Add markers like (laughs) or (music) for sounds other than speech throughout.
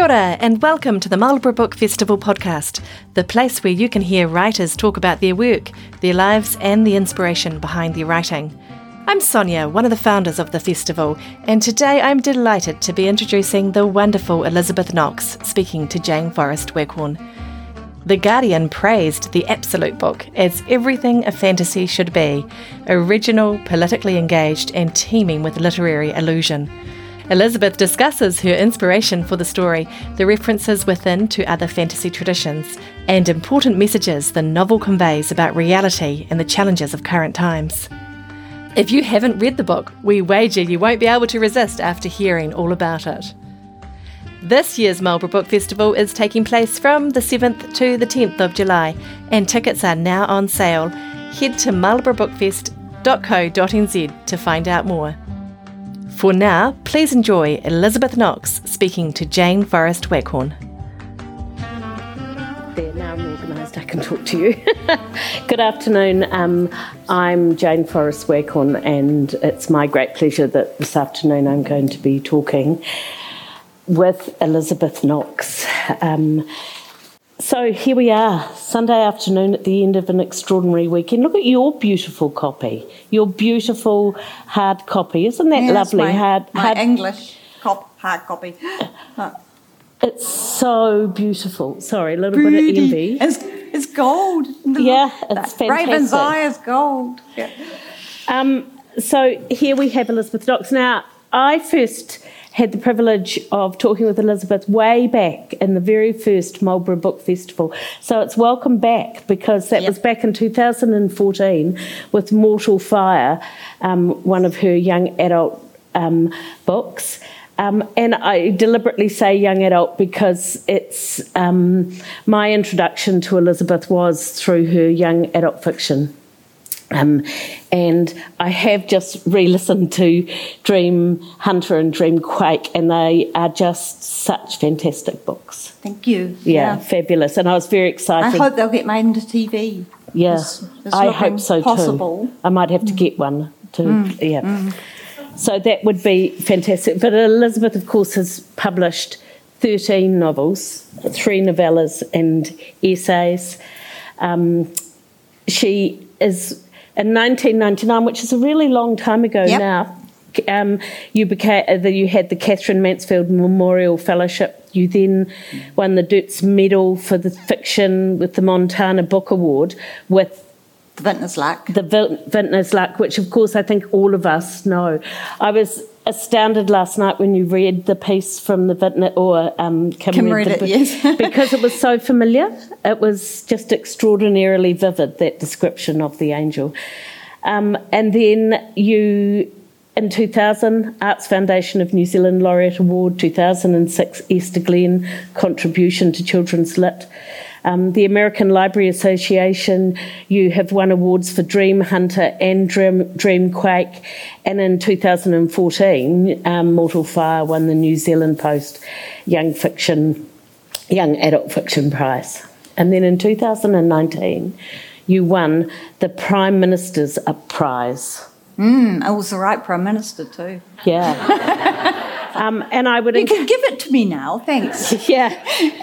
Kia ora, and welcome to the Marlborough Book Festival podcast, the place where you can hear writers talk about their work, their lives, and the inspiration behind their writing. I'm Sonia, one of the founders of the festival, and today I'm delighted to be introducing the wonderful Elizabeth Knox speaking to Jane Forrest Waghorn. The Guardian praised the Absolute book as everything a fantasy should be original, politically engaged, and teeming with literary allusion. Elizabeth discusses her inspiration for the story, the references within to other fantasy traditions, and important messages the novel conveys about reality and the challenges of current times. If you haven't read the book, we wager you won't be able to resist after hearing all about it. This year's Marlborough Book Festival is taking place from the 7th to the 10th of July, and tickets are now on sale. Head to marlboroughbookfest.co.nz to find out more. For now, please enjoy Elizabeth Knox speaking to Jane Forrest Waghorn. There, now I'm organised, I can talk to you. (laughs) Good afternoon. Um, I'm Jane Forrest Waghorn, and it's my great pleasure that this afternoon I'm going to be talking with Elizabeth Knox. Um, so here we are, Sunday afternoon at the end of an extraordinary weekend. Look at your beautiful copy, your beautiful hard copy. Isn't that that's lovely? my, hard, my hard, English cop, hard copy. (gasps) It's so beautiful. Sorry, a little bit of envy. It's, it's gold. Yeah, it's That Raven's fantastic. eye is gold. Yeah. Um, so here we have Elizabeth Knox. Now, I first had the privilege of talking with Elizabeth way back in the very first Marlborough Book Festival. So it's welcome back because that Yep. was back in 2014 with Mortal Fire, um, one of her young adult um, books. Um, and I deliberately say young adult because it's um, my introduction to Elizabeth was through her young adult fiction. Um, and I have just re listened to Dream Hunter and Dreamquake, and they are just such fantastic books. Thank you. Yeah, fabulous. And I was very excited. I hope they'll get made into TV. yeah, it's I hope so possible. too. I might have to get one to, yeah. So that would be fantastic. But Elizabeth, of course, has published 13 novels, three novellas, and essays. Um, she is in 1999, which is a really long time ago Yep. now. Um, you became uh, the, you had the Katherine Mansfield Memorial Fellowship. You then won the Deutz Medal for the fiction with the Montana Book Award with The Vintner's Luck. the Vintner's Luck, which of course I think all of us know. I was astounded last night when you read the piece from the Vintner, or um, Kim, Kim read read it, yes. (laughs) because it was so familiar. It was just extraordinarily vivid, that description of the angel. Um, and then you, in 2000, Arts Foundation of New Zealand Laureate Award, 2006, Esther Glen Contribution to Children's Lit. Um, the American Library Association, you have won awards for Dreamhunter and Dream, Quake. And in 2014, um, Mortal Fire won the New Zealand Post Young Fiction, Young Adult Fiction Prize. And then in 2019, you won the Prime Minister's Prize. Mm, I was the right Prime Minister too. Yeah. (laughs) um, and I would You encourage. can give it to me now, thanks. (laughs) Yeah,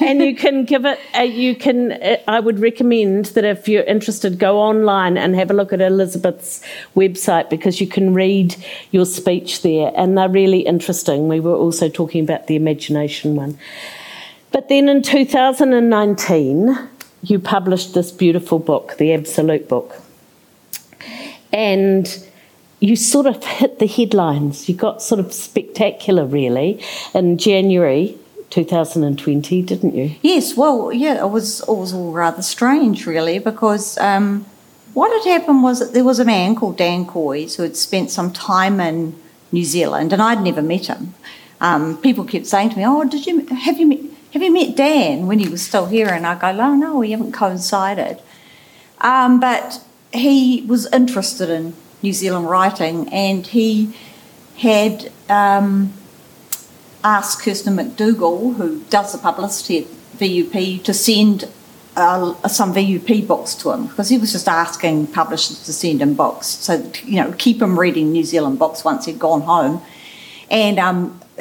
and you can give it. Uh, you can. Uh, I would recommend that if you're interested, go online and have a look at Elizabeth's website because you can read your speech there, and they're really interesting. We were also talking about the imagination one, but then in 2019, you published this beautiful book, the Absolute Book, and you sort of hit the headlines. You got sort of spectacular, really, in January 2020, didn't you? Yes, well, yeah, it was, it was all rather strange, really, because um, what had happened was that there was a man called Dan Kois who had spent some time in New Zealand, and I'd never met him. Um, people kept saying to me, "Oh, did you have you met, have you met Dan when he was still here?" And I go, "No, no, we haven't coincided." Um, but he was interested in New Zealand writing, and he had. Um, asked Kirsten McDougall, who does the publicity at VUP, to send uh, some VUP books to him because he was just asking publishers to send him books. So, you know, keep him reading New Zealand books once he'd gone home. And um, (laughs)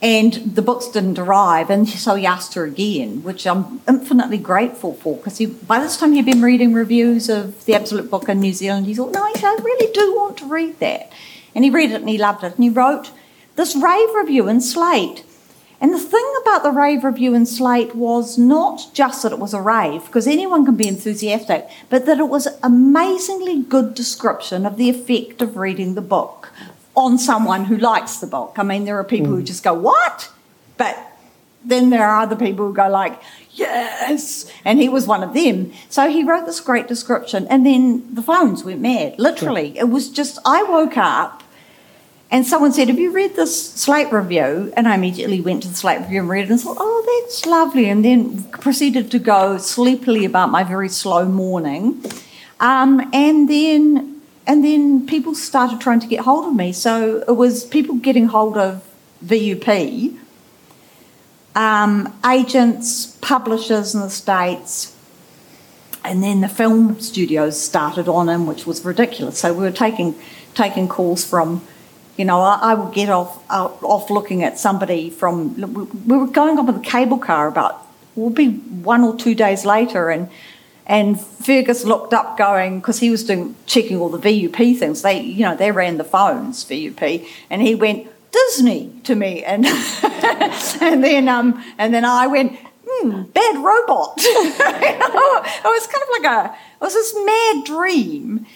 and the books didn't arrive, and so he asked her again, which I'm infinitely grateful for because by this time he'd been reading reviews of the Absolute Book in New Zealand. He thought, no, I really do want to read that. And he read it and he loved it. And he wrote this rave review in Slate. And the thing about the rave review in Slate was not just that it was a rave, because anyone can be enthusiastic, but that it was amazingly good description of the effect of reading the book on someone who likes the book. I mean, there are people mm. who just go, What? But then there are other people who go like, Yes. And he was one of them. So he wrote this great description and then the phones went mad. Literally. Yeah. It was just I woke up and someone said, Have you read this Slate review? And I immediately went to the Slate review and read it and thought, Oh, that's lovely. And then proceeded to go sleepily about my very slow morning. Um, and then and then people started trying to get hold of me. So it was people getting hold of VUP, um, agents, publishers in the States, and then the film studios started on him, which was ridiculous. So we were taking taking calls from, you know, I, I would get off off looking at somebody from. We were going up with a cable car about. We'll be one or two days later, and and Fergus looked up, going because he was doing checking all the VUP things. They, you know, they ran the phones VUP, and he went Disney to me, and (laughs) and then um and then I went. Hmm, bad robot. (laughs) it was kind of like a, it was this mad dream.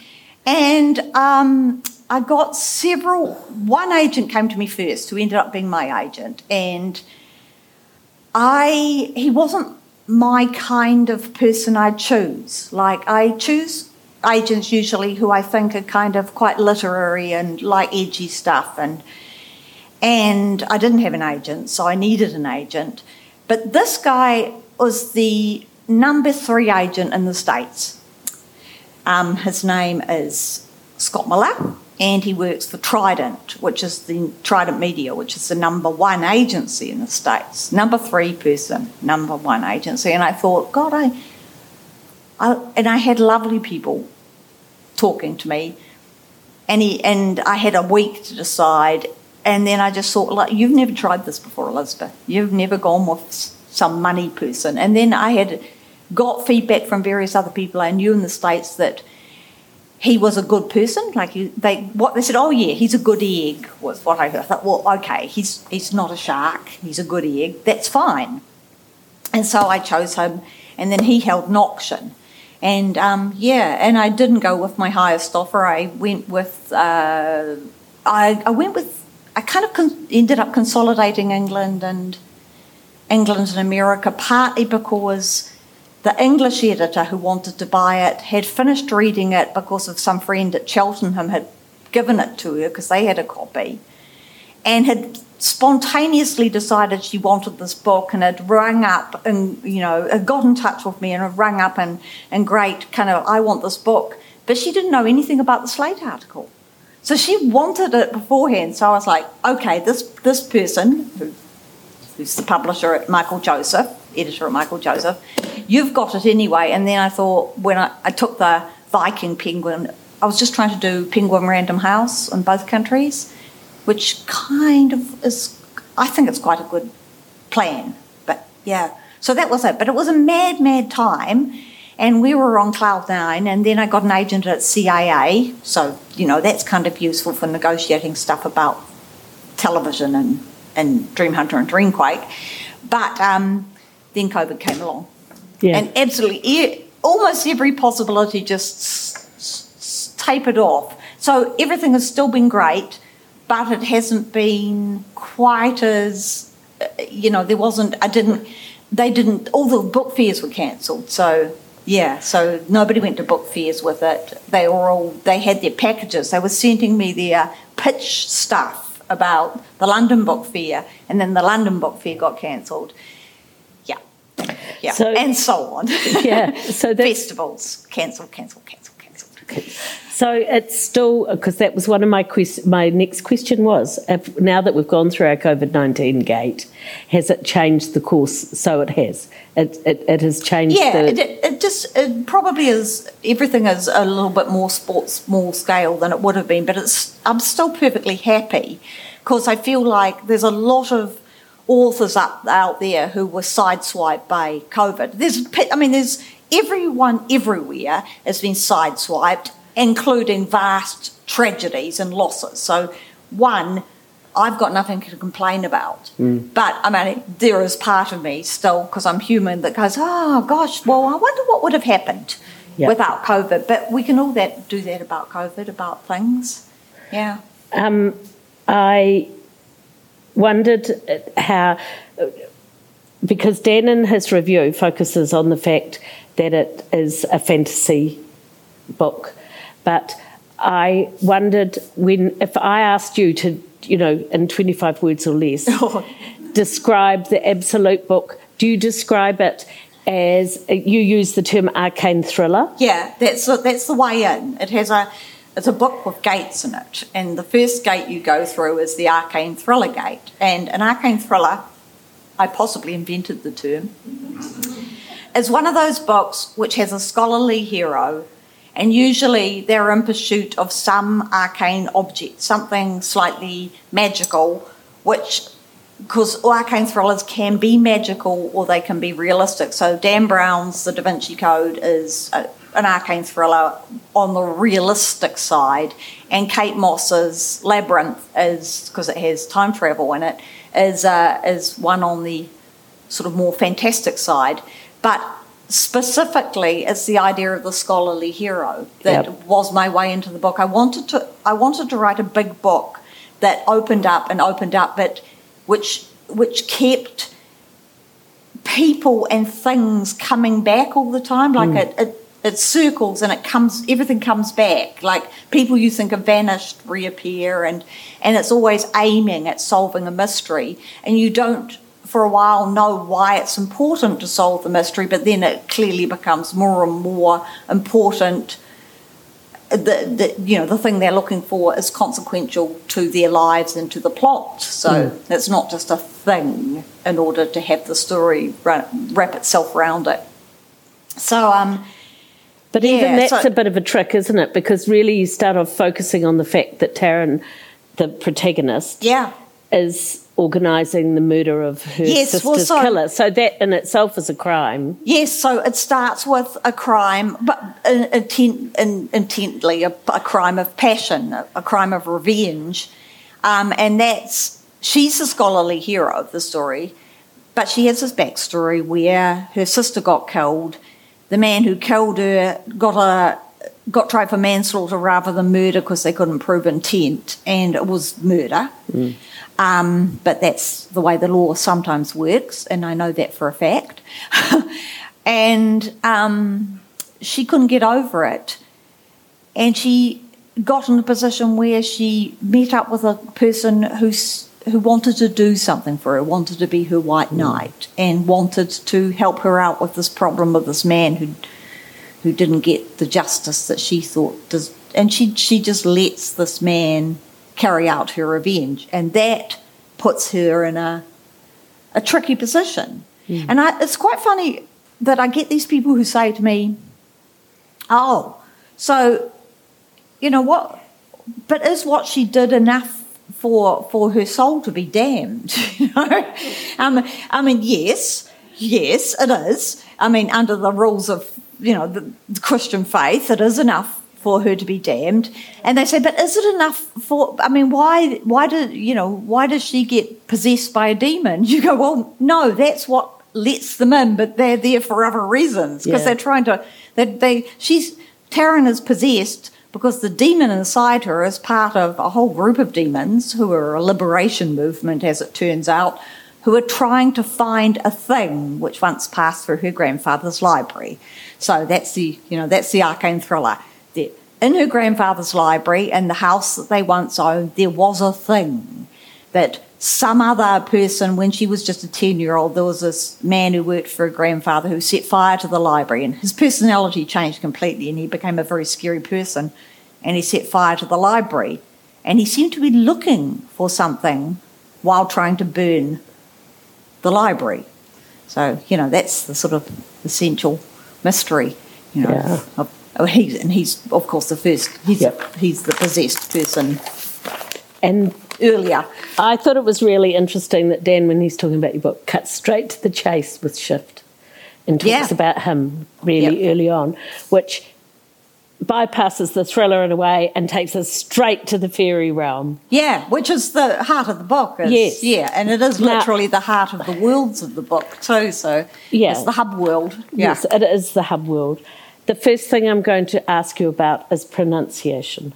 And um, I got several, one agent came to me first who ended up being my agent. And I, he wasn't my kind of person I choose. Like, I choose agents usually who I think are kind of quite literary and like edgy stuff. And, and I didn't have an agent, so I needed an agent. But this guy was the number three agent in the States. Um, his name is Scott Miller and he works for Trident, which is the Trident Media, which is the number one agency in the States, number three person, number one agency. And I thought, God, I, I and I had lovely people talking to me, and he and I had a week to decide, and then I just thought, like, you've never tried this before, Elizabeth. You've never gone with some money person, and then I had got feedback from various other people I knew in the states that he was a good person. Like he, they, what they said, oh yeah, he's a good egg was what I heard. I thought, well, okay, he's he's not a shark. He's a good egg. That's fine. And so I chose him, and then he held an auction, and um, yeah, and I didn't go with my highest offer. I went with, uh, I I went with, I kind of con- ended up consolidating England and England and America partly because the English editor who wanted to buy it had finished reading it because of some friend at Cheltenham had given it to her because they had a copy and had spontaneously decided she wanted this book and had rung up and you know had got in touch with me and had rung up and and great kind of I want this book but she didn't know anything about the Slate article. So she wanted it beforehand. So I was like okay this this person who, who's the publisher at Michael Joseph editor at Michael Joseph you've got it anyway. And then I thought when I, I took the Viking penguin, I was just trying to do Penguin Random House in both countries, which kind of is, I think it's quite a good plan. But yeah, so that was it. But it was a mad, mad time. And we were on cloud nine, and then I got an agent at CAA. So, you know, that's kind of useful for negotiating stuff about television and, and Dreamhunter and Dreamquake. But um, then COVID came along. Yeah. And absolutely, almost every possibility just tapered off. So everything has still been great, but it hasn't been quite as, uh, you know, there wasn't, I didn't, they didn't, all the book fairs were cancelled. So yeah, so nobody went to book fairs with it. They were all, they had their packages. They were sending me their pitch stuff about the London Book Fair, and then the London Book Fair got cancelled yeah, so, and so on. (laughs) Yeah, so festivals cancel, cancel, cancel, cancel. So it's still because that was one of my quest- my next question was if, now that we've gone through our COVID nineteen gate, has it changed the course? So it has. It it, it has changed. Yeah, the... it, it just it probably is. Everything is a little bit more sports small scale than it would have been, but it's I'm still perfectly happy because I feel like there's a lot of authors up out there who were sideswiped by COVID. There's, I mean, there's everyone everywhere has been sideswiped, including vast tragedies and losses. So, one, I've got nothing to complain about. Mm. But I mean, there is part of me still, because I'm human, that goes, oh gosh, well, I wonder what would have happened yep. without COVID. But we can all that do that about COVID, about things. Yeah. Um, I wondered how, because Dan in his review focuses on the fact that it is a fantasy book, but I wondered when, if I asked you to, you know, in 25 words or less, (laughs) oh. describe the absolute book, do you describe it as you use the term arcane thriller? Yeah, that's that's the way in. It has a it's a book with gates in it, and the first gate you go through is the arcane thriller gate. And an arcane thriller, I possibly invented the term, is one of those books which has a scholarly hero, and usually they're in pursuit of some arcane object, something slightly magical, which because arcane thrillers can be magical or they can be realistic. So Dan Brown's The Da Vinci Code is an arcane thriller on the realistic side, and Kate Mosse's Labyrinth is because it has time travel in it is uh, is one on the sort of more fantastic side, but specifically it's the idea of the scholarly hero that yep. was my way into the book. I wanted to I wanted to write a big book that opened up and opened up, but which which kept people and things coming back all the time. Like mm. it, it it circles and it comes everything comes back. Like people you think have vanished reappear and and it's always aiming at solving a mystery. And you don't for a while know why it's important to solve the mystery but then it clearly becomes more and more important. The, the you know the thing they're looking for is consequential to their lives and to the plot. So mm. it's not just a thing in order to have the story wrap itself around it. So um but yeah, even that's so, a bit of a trick, isn't it? Because really you start off focusing on the fact that Taryn, the protagonist, yeah. is organising the murder of her yes, sister's well, so, killer. So that in itself is a crime. Yes, so it starts with a crime, but intent, in, intently a, a, crime of passion, a, a crime of revenge. Um, and that's, she's the scholarly hero of the story, but she has this backstory where her sister got killed – the man who killed her got a got tried for manslaughter rather than murder because they couldn't prove intent, and it was murder. Mm. Um, but that's the way the law sometimes works, and I know that for a fact. (laughs) and um, she couldn't get over it, and she got in a position where she met up with a person who's who wanted to do something for her, wanted to be her white hmm. knight, and wanted to help her out with this problem of this man who who didn't get the justice that she thought does and she she just lets this man carry out her revenge and that puts her in a a tricky position. Mm. And I, it's quite funny that I get these people who say to me, "Oh, so you know what? But is what she did enough for for her soul to be damned. (laughs) You know, um, I mean, yes, yes, it is. I mean, under the rules of you know the, the Christian faith, it is enough for her to be damned. And they say, but is it enough for? I mean, why why do you know why does she get possessed by a demon? (laughs) You go, well, no, that's what lets them in, but they're there for other reasons because yeah. they're trying to. They, they she's Taryn is possessed because the demon inside her is part of a whole group of demons who are a liberation movement, as it turns out, who are trying to find a thing which once passed through her grandfather's library. So that's the, you know, that's the arcane thriller. That In her grandfather's library, in the house that they once owned, there was a thing that some other person, when she was just a 10 year old, there was this man who worked for a grandfather who set fire to the library, and his personality changed completely, and he became a very scary person. And he set fire to the library, and he seemed to be looking for something while trying to burn the library. So, you know, that's the sort of essential mystery, you know. Yeah. Of, of he's, and he's, of course, the first, he's, yep. he's the possessed person. And earlier. I thought it was really interesting that Dan, when he's talking about your book, cuts straight to the chase with Shift and talks Yeah. about him really Yep. early on, which bypasses the thriller in a way and takes us straight to the fairy realm. Yeah, which is the heart of the book. Is, Yes. Yeah, and it is Now- literally the heart of the worlds of the book too. So Yeah. it's the hub world. Yeah. Yes, it is the hub world. The first thing I'm going to ask you about is pronunciation.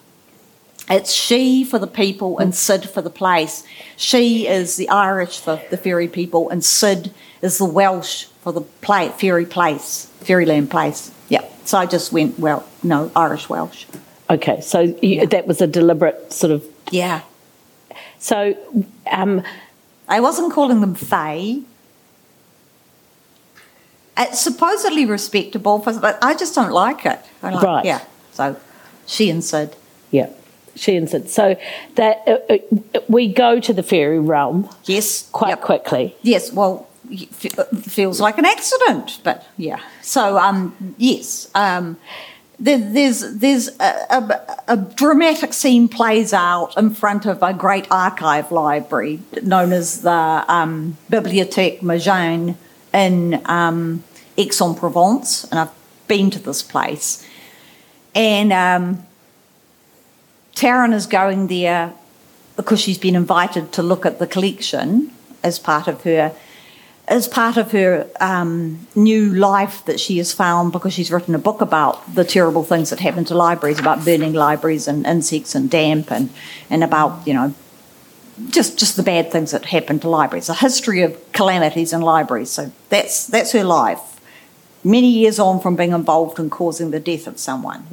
It's Sidhe for the people and Sid for the place. Sidhe is the Irish for the fairy people, and Sid is the Welsh for the play, fairy place, fairyland place. Yeah. So I just went, well, no, Irish Welsh. Okay, so you, that was a deliberate sort of. Yeah. So, um, I wasn't calling them Fae. It's supposedly respectable, but I just don't like it. I like, Right. Yeah. So Sidhe and Sid. yeah, Sidhe and Sid. So that uh, uh, we go to the fairy realm Yes. quite Yep. quickly. Yes, well, it feels like an accident, but yeah. So, um, yes, um, there, there's there's a, a, a dramatic scene plays out in front of a great archive library known as the um, Bibliothèque Méjanes in um, Aix-en-Provence, and I've been to this place, and um, Taryn is going there because she's been invited to look at the collection as part of her as part of her um, new life that she has found because she's written a book about the terrible things that happen to libraries about burning libraries and insects and damp and and about you know just just the bad things that happen to libraries. A history of calamities in libraries. So that's that's her life. Many years on from being involved in causing the death of someone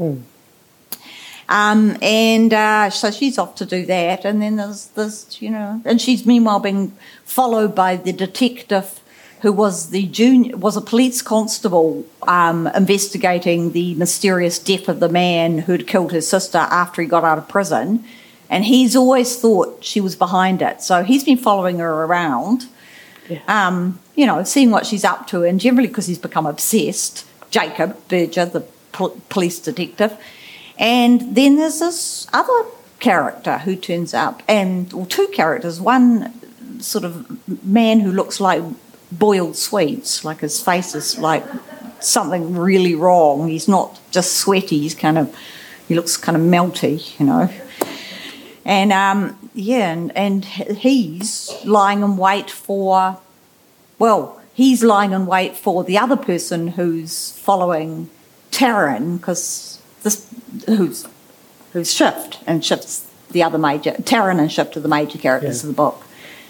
um, and uh, so she's off to do that. And then there's this, you know, and she's meanwhile being followed by the detective who was the junior, was a police constable um, investigating the mysterious death of the man who'd killed his sister after he got out of prison. And he's always thought she was behind it. So he's been following her around, um, you know, seeing what she's up to. And generally, because he's become obsessed, Jacob Berger, the pol- police detective. And then there's this other character who turns up, and or two characters. One sort of man who looks like boiled sweets, like his face is like something really wrong. He's not just sweaty; he's kind of he looks kind of melty, you know. And um, yeah, and, and he's lying in wait for, well, he's lying in wait for the other person who's following Taryn because this who's who's Shift and Shift's the other major Taryn and Shift are the major characters Yeah. of the book.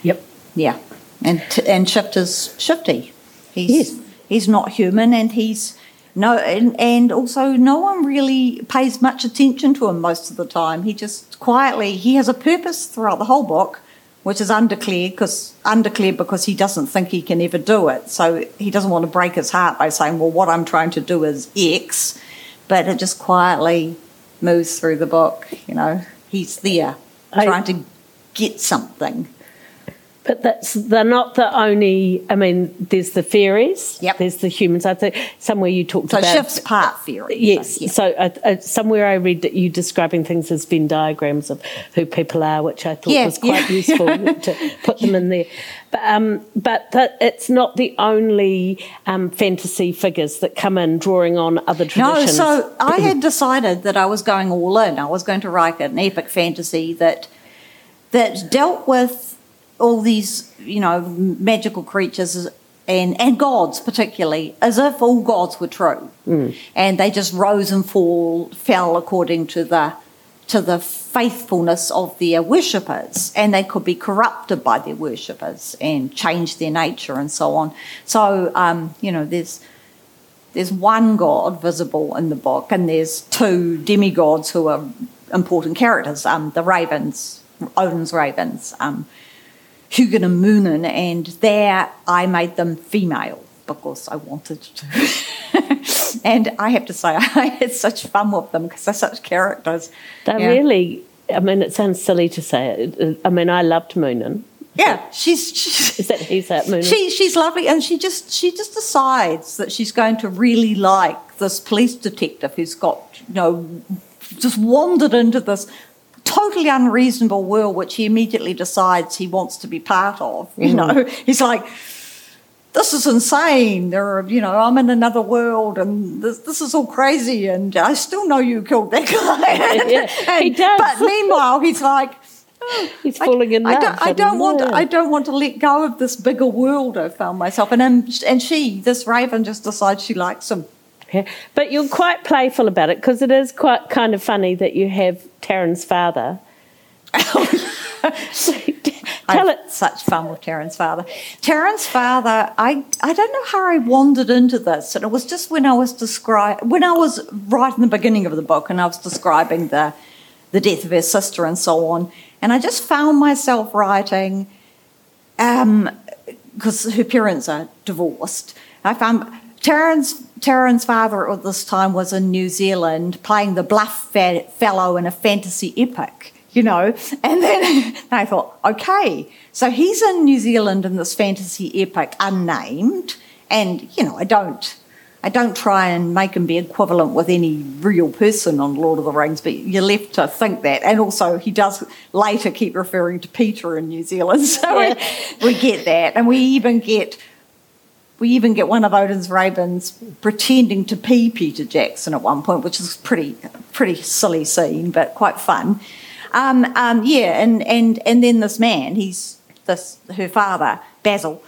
Yep. Yeah, and t- and Shift is Shifty. He's Yes. he's not human, and he's no, and, and also no one really pays much attention to him most of the time. He just quietly he has a purpose throughout the whole book, which is undeclared because undeclared because he doesn't think he can ever do it. So he doesn't want to break his heart by saying, "Well, what I'm trying to do is X," but it just quietly moves through the book. You know, he's there I- trying to get something. But that's they're not the only. I mean, there's the fairies. Yep. There's the humans. I think somewhere you talked So about. Shift's part theory. Yes. yeah. So uh, uh, somewhere I read that you describing things as Venn diagrams of who people are, which I thought Yeah, was quite yeah. useful (laughs) to put them in there. But um, but that it's not the only um, fantasy figures that come in drawing on other traditions. No, so I had decided that I was going all in. I was going to write an epic fantasy that that dealt with all these, you know, magical creatures and and gods particularly, as if all gods were true, and they just rose and fall, fell according to the to the faithfulness of their worshippers, and they could be corrupted by their worshippers and change their nature and so on. So, um, you know, there's there's one god visible in the book, and there's two demigods who are important characters. Um, the ravens, Odin's ravens, um, Hugin and Munin, and there I made them female because I wanted to. (laughs) and I have to say, (laughs) I had such fun with them because they're such characters. They're Yeah. really. I mean, it sounds silly to say it. Uh, I mean, I loved Munin. Yeah, she's. she's (laughs) Is that he's that Munin? She she's lovely, and she just she just decides that she's going to really like this police detective who's got you know just wandered into this totally unreasonable world which he immediately decides he wants to be part of. You Mm-hmm. know, (laughs) he's like, this is insane. There are, you know, I'm in another world and this, this is all crazy and I still know you killed that guy. (laughs) Yeah, (laughs) he does. But meanwhile, he's like, He's falling in I love. don't, I don't want. I don't want to let go of this bigger world I found myself, and and she, this Raven, just decides she likes him. Yeah. But you're quite playful about it because it is quite kind of funny that you have Taryn's father. (laughs) (laughs) Tell it. such fun with Taryn's father. Taryn's father, I, I don't know how I wandered into this, and it was just when I was describing, when I was right in the beginning of the book, and I was describing the the death of her sister and so on, and I just found myself writing, um, because her parents are divorced. I found Taryn's Taryn's father at this time was in New Zealand playing the bluff fellow in a fantasy epic, you know. And then (laughs) I thought, okay, so he's in New Zealand in this fantasy epic, unnamed, and you know, I don't. I don't try and make him be equivalent with any real person on Lord of the Rings, but you're left to think that. And also, he does later keep referring to Peter in New Zealand, (laughs) so Yeah. we, we get that. And we even get we even get one of Odin's ravens pretending to pee Peter Jackson at one point, which is pretty pretty silly scene, but quite fun. Um, um, yeah, and, and and then this man, he's this her father, Basil.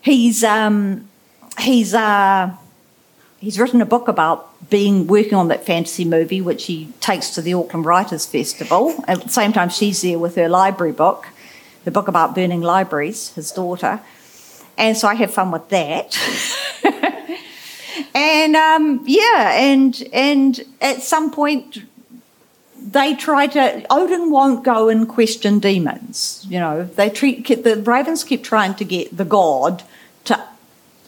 He's um, he's uh, he's written a book about being working on that fantasy movie, which he takes to the Auckland Writers Festival. At the same time, she's there with her library book, the book about burning libraries, his daughter. And so I have fun with that. (laughs) and um, yeah, and and at some point they try to Odin won't go and question demons. You know, they treat the ravens keep trying to get the god to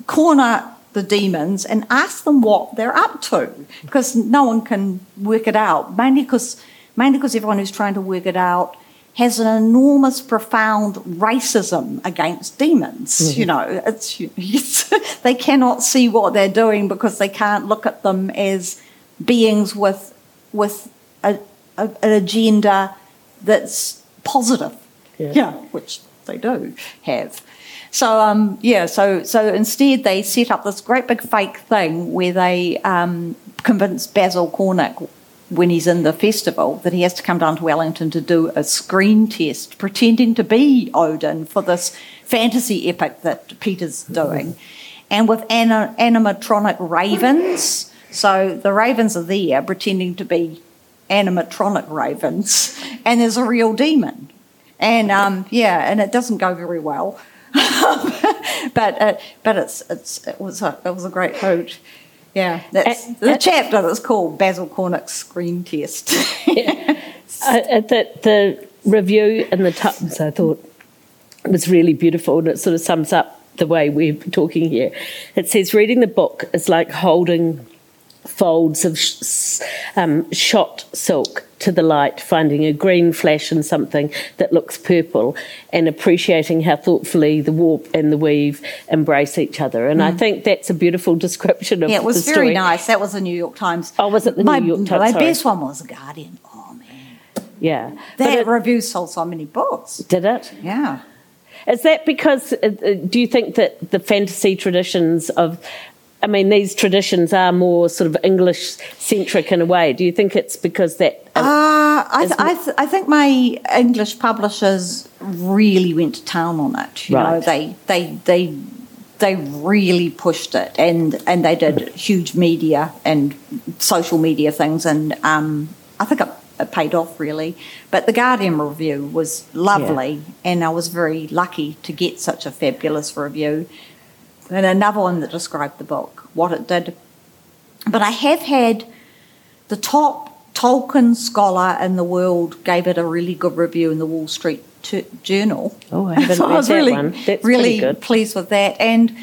corner the demons and ask them what they're up to because no one can work it out. Mainly because mainly because everyone who's trying to work it out has an enormous, profound racism against demons. You know, it's, it's (laughs) they cannot see what they're doing because they can't look at them as beings with with a, a, an agenda that's positive. Yeah. which they do have. So um, yeah, so so instead they set up this great big fake thing where they um, convince Basil Cornick when he's in the festival that he has to come down to Wellington to do a screen test, pretending to be Odin for this fantasy epic that Peter's doing, and with ana- animatronic ravens. So the ravens are there pretending to be animatronic ravens, and there's a real demon. And um, yeah, and it doesn't go very well. (laughs) but uh, but it's it's it was a it was a great hoot. Yeah, that's And- the and- chapter that's called Basil Cornick's screen test. (laughs) Uh, the, the review in the Times, I thought, was really beautiful and it sort of sums up the way we're talking here. It says, reading the book is like holding folds of sh- um, shot silk to the light, finding a green flash in something that looks purple, and appreciating how thoughtfully the warp and the weave embrace each other. And I think that's a beautiful description of yeah, it was very story. nice. That was the New York Times. Oh, was it the my, New York Times? My Sorry. best one was the Guardian. Oh man, Yeah. That it- review sold so many books. did it? Yeah. Is that because, uh, uh, do you think that the fantasy traditions of, I mean, these traditions are more sort of English centric in a way? Do you think it's because that. Uh, I, th- I, th- I think my English publishers really went to town on it. You know, Right. they they they they really pushed it, and and they did huge media and social media things, and um, I think it, it paid off really. But the Guardian review was lovely, and I was very lucky to get such a fabulous review. And another one that described the book, what it did. But I have had the top Tolkien scholar in the world gave it a really good review in the Wall Street T- Journal. Oh, I (laughs) haven't So read was that really, one. That's really good. pleased with that. And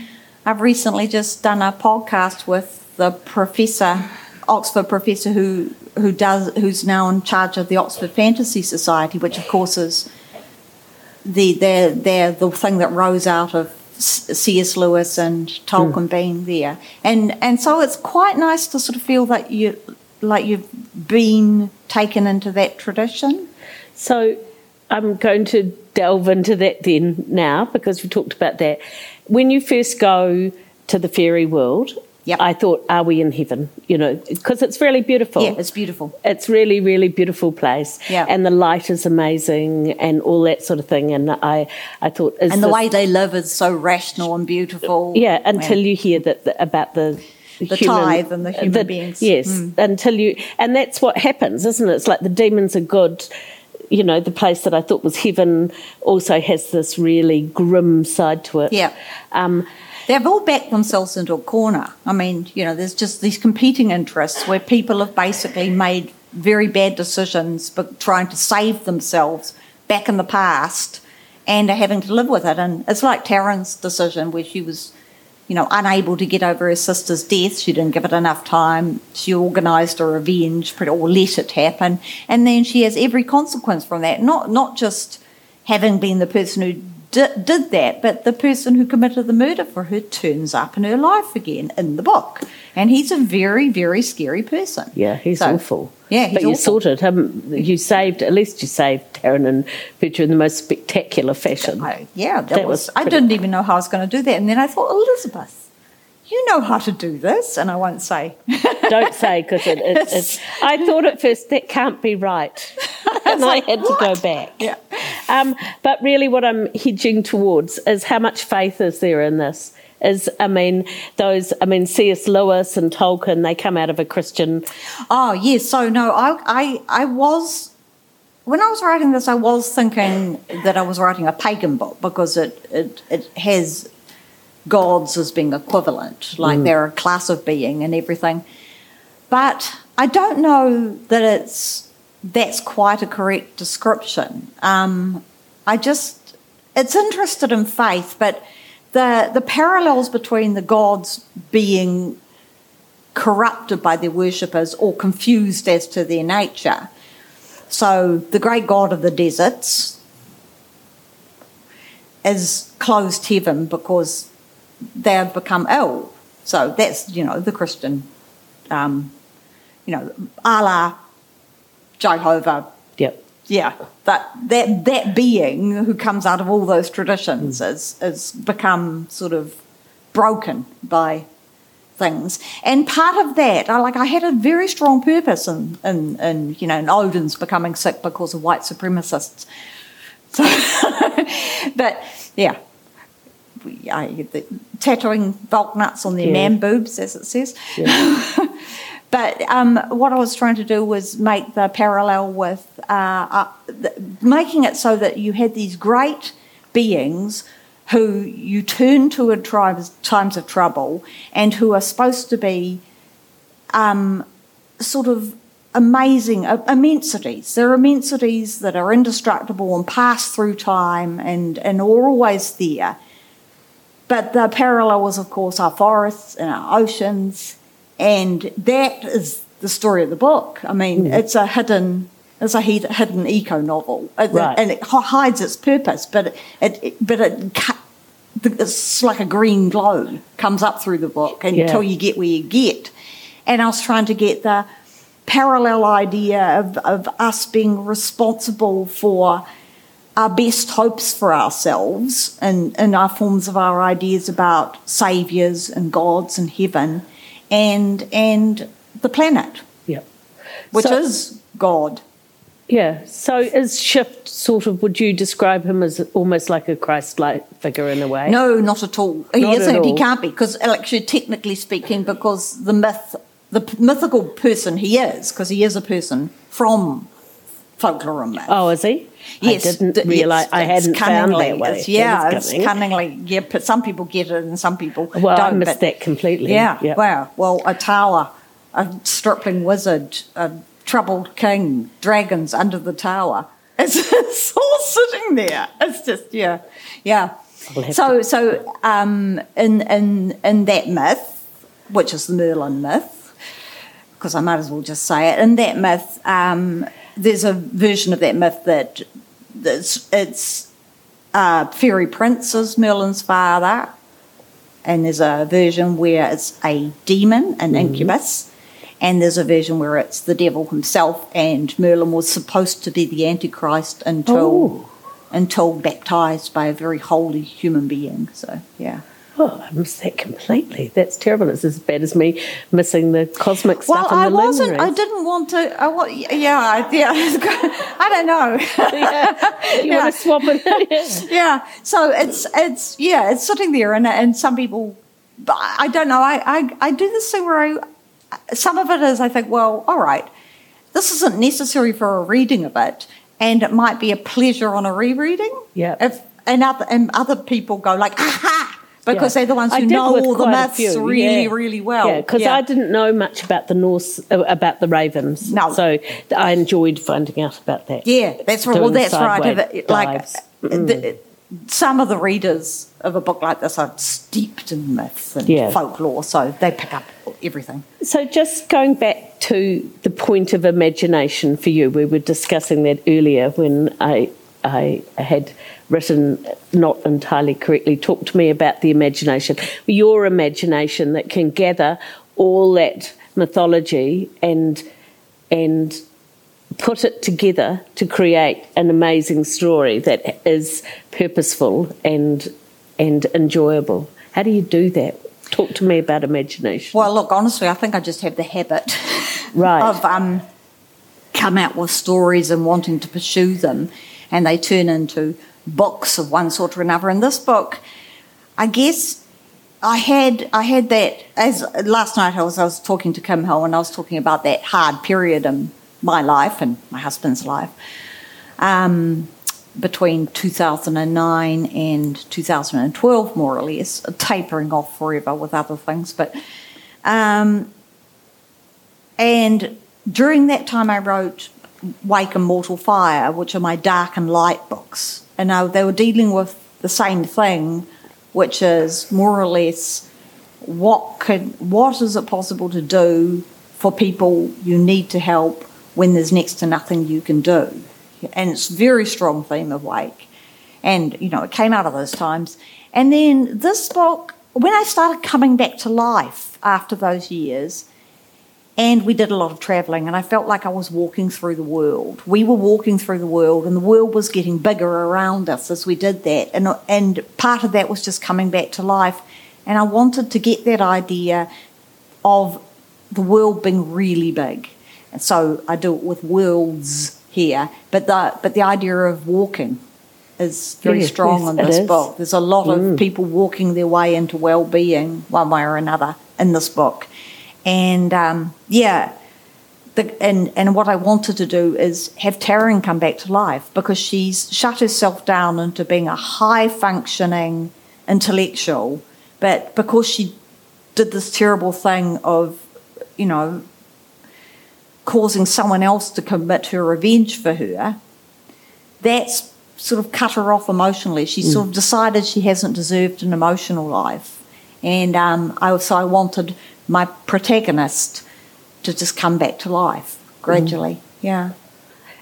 I've recently just done a podcast with the professor, Oxford professor, who who does who's now in charge of the Oxford Fantasy Society, which of course is the they're, they're the thing that rose out of C.S. Lewis and Tolkien Hmm. being there, and and so it's quite nice to sort of feel that you like you've been taken into that tradition. So I'm going to delve into that then now because we talked about that. When you first go to the fairy world, Yep. I thought, are we in heaven? You know, because it's really beautiful. Yeah, it's beautiful. It's really, really beautiful place. Yeah. And the light is amazing and all that sort of thing. And I, I thought, is And the this- way they live is so rational and beautiful. yeah, until you hear that the, about the The tithe and the human beings. Yes, Mm. until you, and that's what happens, isn't it? It's like the demons are good. You know, the place that I thought was heaven also has this really grim side to it. Yeah. Um, They've all backed themselves into a corner. I mean, you know, there's just these competing interests where people have basically made very bad decisions but trying to save themselves back in the past and are having to live with it. And it's like Taryn's decision where she was, you know, unable to get over her sister's death. She didn't give it enough time. She organised a revenge or let it happen. And then she has every consequence from that. Not not just having been the person who did, did that, but the person who committed the murder for her turns up in her life again in the book. And he's a very, very scary person. yeah, he's So- awful. Yeah, he's but you awful. sorted him. You saved, at least you saved Taryn and Petra in the most spectacular fashion. I, yeah, that, That was, was I didn't even know how I was going to do that. And then I thought, Elizabeth, you know how to do this. And I won't say. (laughs) Don't say because it, it, it's. (laughs) I thought at first that can't be right, (laughs) and I had to go back. Yeah. Um, but really, what I'm hedging towards is how much faith is there in this? Is I mean, those I mean, C.S. Lewis and Tolkien, they come out of a Christian. Oh yes, so no, I, I I was when I was writing this, I was thinking that I was writing a pagan book because it it, it has gods as being equivalent, like they're a class of being and everything. But I don't know that it's that's quite a correct description. Um, I just it's interested in faith, but the the parallels between the gods being corrupted by their worshippers or confused as to their nature. So the great god of the deserts is closed heaven because they have become ill. So that's, you know, the Christian, um, you know, Allah, Jehovah, Yep. yeah, that that that being who comes out of all those traditions mm. is is become sort of broken by things. And part of that, I like I had a very strong purpose in in, in you know, in Odin's becoming sick because of white supremacists. So, (laughs) but yeah. We, I, the, tattooing valknuts on their Yeah. man boobs, as it says. (laughs) But um, what I was trying to do was make the parallel with uh, uh, th- making it so that you had these great beings who you turn to in times, times of trouble and who are supposed to be um, sort of amazing uh, immensities. They're immensities that are indestructible and pass through time and, and are always there. But the parallel was, of course, our forests and our oceans, and that is the story of the book. I mean, hmm. it's a hidden, it's a hidden eco novel, uh, Right. and it hides its purpose, but it, it, but it cut. It's like a green glow comes up through the book Yeah. until you get where you get. And I was trying to get the parallel idea of, of us being responsible for our best hopes for ourselves and, and our forms of our ideas about saviours and gods and heaven and and the planet, Yep. which So- is God. Yeah. So is Shift sort of? Would you describe him as almost like a Christ-like figure in a way? No, not at all. He Not isn't. He can't be because, actually, technically speaking, because the myth, the mythical person he is, because he is a person from folklore and myth. Oh, is he? Yes, I didn't realise. I hadn't found that way. it's- yeah, it's cunningly. Yeah, but some people get it and some people Well, don't. I missed but- that completely. Yeah, Yep. wow. Well, a tower, a stripling wizard, a troubled king, dragons under the tower. (laughs) It's, it's all sitting there. It's just yeah, yeah. So so um, in in in that myth, which is the Merlin myth, because I might as well just say it. In that myth, um, there's a version of that myth that it's, it's uh, fairy prince is Merlin's father, and there's a version where it's a demon, an incubus, And there's a version where it's the devil himself, and Merlin was supposed to be the Antichrist until Oh. until baptized by a very holy human being. So yeah. Oh, I missed that completely. That's terrible. It's as bad as me missing the cosmic Well, stuff in I the wasn't. I didn't want to. I wa- yeah, I- yeah. (laughs) I don't know. yeah. You (laughs) Yeah. want to swap it? (laughs) yeah. So it's it's yeah, it's sitting there, and and some people, I don't know. I I, I do this thing where I, some of it is I think, well, all right, this isn't necessary for a reading of it, and it might be a pleasure on a rereading. Yeah. If and other and other people go like, aha. Because Yeah. they're the ones who know all the quite a myths few, really, yeah. really well. Yeah, because I didn't know much about the Norse, uh, about the ravens. No. So I enjoyed finding out about that. Yeah, that's right. Well, that's right. Like. Mm. the, some of the readers of a book like this are steeped in myths and Yeah. folklore, so they pick up everything. So, just going back to the point of imagination for you, we were discussing that earlier when I I had written not entirely correctly. Talk to me about the imagination, your imagination that can gather all that mythology and and put it together to create an amazing story that is purposeful and and enjoyable. How do you do that? Talk to me about imagination. Well, look, honestly, I think I just have the habit (laughs) Right. of um, come out with stories and wanting to pursue them, and they turn into books of one sort or another. And this book, I guess, I had I had that as last night I was I was talking to Kim Hill and I was talking about that hard period in my life and my husband's life. Um, between 2009 and 2012, more or less, tapering off forever with other things. But um, and during that time, I wrote Wake and Mortal Fire, which are my dark and light books, and uh, they were dealing with the same thing, which is more or less what could what is it possible to do for people you need to help when there's next to nothing you can do? And it's a very strong theme of wake. And you know it came out of those times. And then this book when i started coming back to life after those years and we did a lot of traveling and i felt like i was walking through the world. We were walking through the world and the world was getting bigger around us as we did that. And and part of that was just coming back to life. And i wanted to get that idea of the world being really big. And so i do it with worlds here but the but the idea of walking is very Yes, strong yes, in this. Mm. book. There's a lot of people walking their way into well-being one way or another in this book and um, yeah the, and and what I wanted to do is have Taryn come back to life because she's shut herself down into being a high functioning intellectual, but because she did this terrible thing of, you know, causing someone else to commit her revenge for her, that's sort of cut her off emotionally. She sort of decided she hasn't deserved an emotional life, and um, I so I wanted my protagonist to just come back to life gradually. Mm-hmm. Yeah.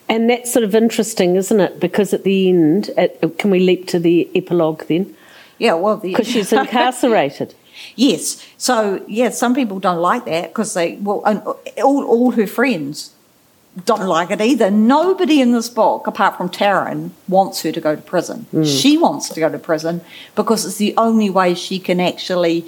And that's sort of interesting, isn't it? Because at the end, at, uh, can we leap to the epilogue then? Yeah, well, Because she's incarcerated. (laughs) yes. So yeah, some people don't like that because they well, and all all her friends don't like it either. Nobody in this book, apart from Taryn, wants her to go to prison. Mm. She wants to go to prison because it's the only way she can actually,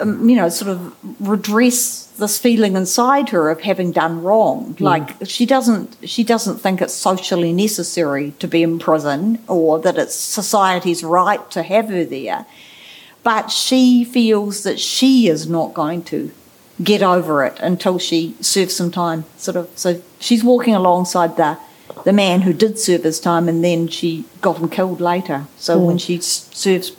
um, you know, sort of redress this feeling inside her of having done wrong. Like she doesn't, she doesn't think it's socially necessary to be in prison or that it's society's right to have her there. But she feels that she is not going to get over it until she serves some time. Sort of. So she's walking alongside the the man who did serve his time, and then she got him killed later. So when she serves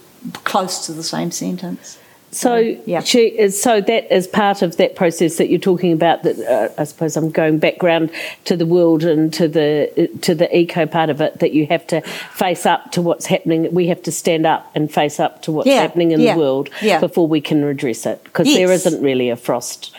close to the same sentence. So Yeah. she is. So that is part of that process that you're talking about. That uh, I suppose I'm going background to the world and to the to the eco part of it. That you have to face up to what's happening. We have to stand up and face up to what's Yeah, happening in yeah, the world yeah. before we can redress it. Because there Yes. isn't really a frost.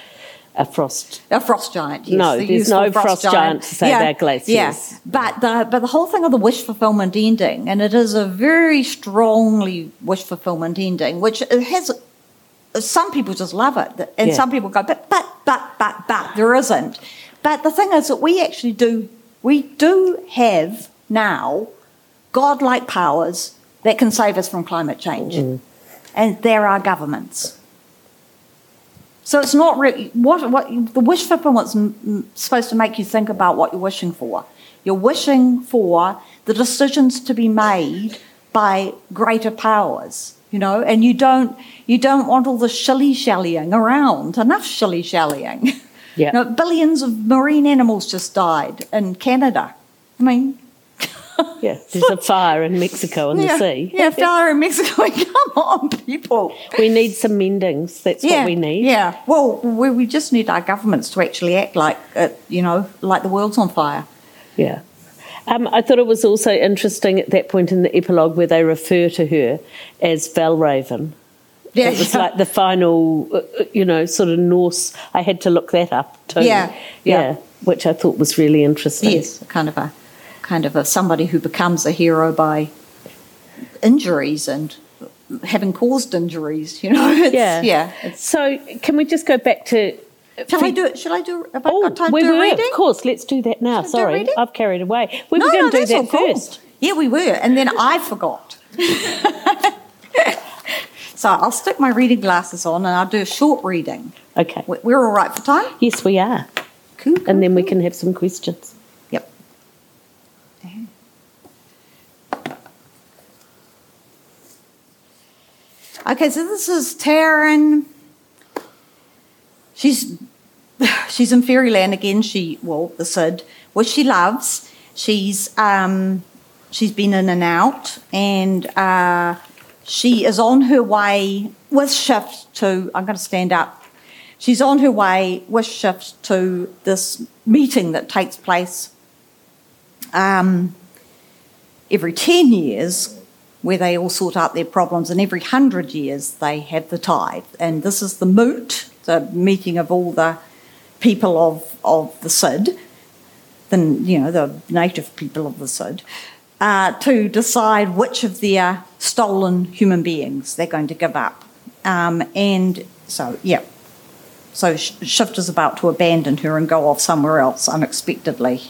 A frost. A frost giant. Yes, No, the there's no frost giant to save our glaciers. Yes, but the but the whole thing of the wish fulfillment ending, and it is a very strongly wish fulfillment ending, which it has some people just love it, and Yeah. some people go, but but but but but there isn't. But the thing is that we actually do we do have now godlike powers that can save us from climate change, mm-hmm. and there are governments. So it's not really what what the wish fulfillment's m- supposed to make you think about what you're wishing for. You're wishing for the decisions to be made by greater powers, you know, and you don't you don't want all the shilly shallying around. Enough shilly shallying. Yeah. You know, billions of marine animals just died in Canada. I mean, (laughs) Yeah, there's a fire in Mexico on yeah, the sea. yeah, fire in Mexico. (laughs) Come on, people. We need some mendings. That's yeah, what we need. Yeah. Well, we, we just need our governments to actually act like, uh, you know, like the world's on fire. Yeah. Um, I thought it was also interesting at that point in the epilogue where they refer to her as Valraven. Yeah. It was like the final, uh, uh, you know, sort of Norse. I had to look that up too. Yeah, yeah. which I thought was really interesting. yes, kind of a, kind of a somebody who becomes a hero by injuries and having caused injuries. You know. (laughs) It's, Yeah. Yeah. It's, So, can we just go back to? Shall I do it? Shall I do? Have I Oh, got time we to were. reading? Of course, let's do that now. Do Sorry. I've carried away. We No, were going no, to do that cool. first. Yeah, we were, and then I forgot. (laughs) so I'll stick my reading glasses on and I'll do a short reading. Okay. We- We're all right for time? Yes, we are. Cool. And then we can have some questions. Yep. Okay, so this is Taryn. She's (sighs) she's in Fairyland again. She well, the Sidhe, which she loves. She's um, she's been in and out, and uh, she is on her way with shift to. I'm going to stand up. She's on her way with shift to this meeting that takes place um, every 10 years where they all sort out their problems, and every 100 years they have the tithe. And this is the moot, the meeting of all the people of, of the Sidhe, the, you know, the native people of the Sidhe, uh, to decide which of their stolen human beings they're going to give up. Um, and so, yeah. So Sh- Shift is about to abandon her and go off somewhere else unexpectedly.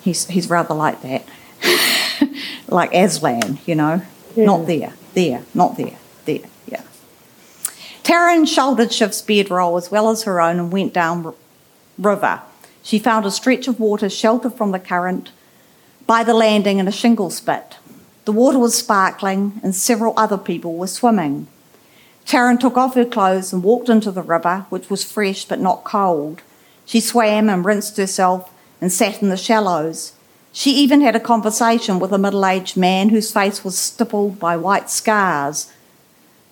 He's, he's rather like that. (laughs) like Aslan, you know. Not there, there, not there, there, yeah. Taryn shouldered Shift's bedroll as well as her own and went down river. She found a stretch of water sheltered from the current by the landing in a shingle spit. The water was sparkling and several other people were swimming. Taryn took off her clothes and walked into the river, which was fresh but not cold. She swam and rinsed herself and sat in the shallows. She even had a conversation with a middle aged man whose face was stippled by white scars.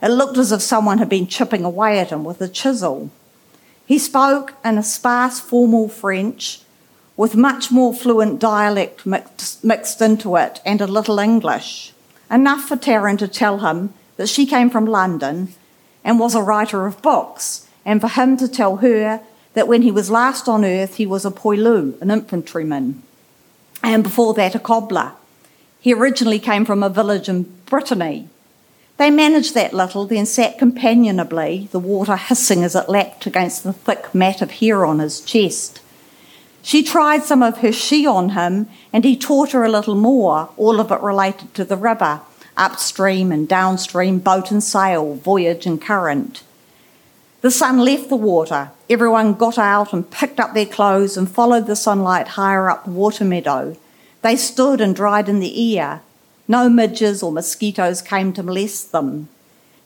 It looked as if someone had been chipping away at him with a chisel. He spoke in a sparse formal French with much more fluent dialect mixed, mixed into it and a little English. Enough for Taryn to tell him that she came from London and was a writer of books, and for him to tell her that when he was last on earth he was a poilu, an infantryman, and before that a cobbler. He originally came from a village in Brittany. They managed that little, then sat companionably, the water hissing as it lapped against the thick mat of hair on his chest. She tried some of her Sidhe on him, and he taught her a little more, all of it related to the river, upstream and downstream, boat and sail, voyage and current. The sun left the water. Everyone got out and picked up their clothes and followed the sunlight higher up the water meadow. They stood and dried in the air. No midges or mosquitoes came to molest them.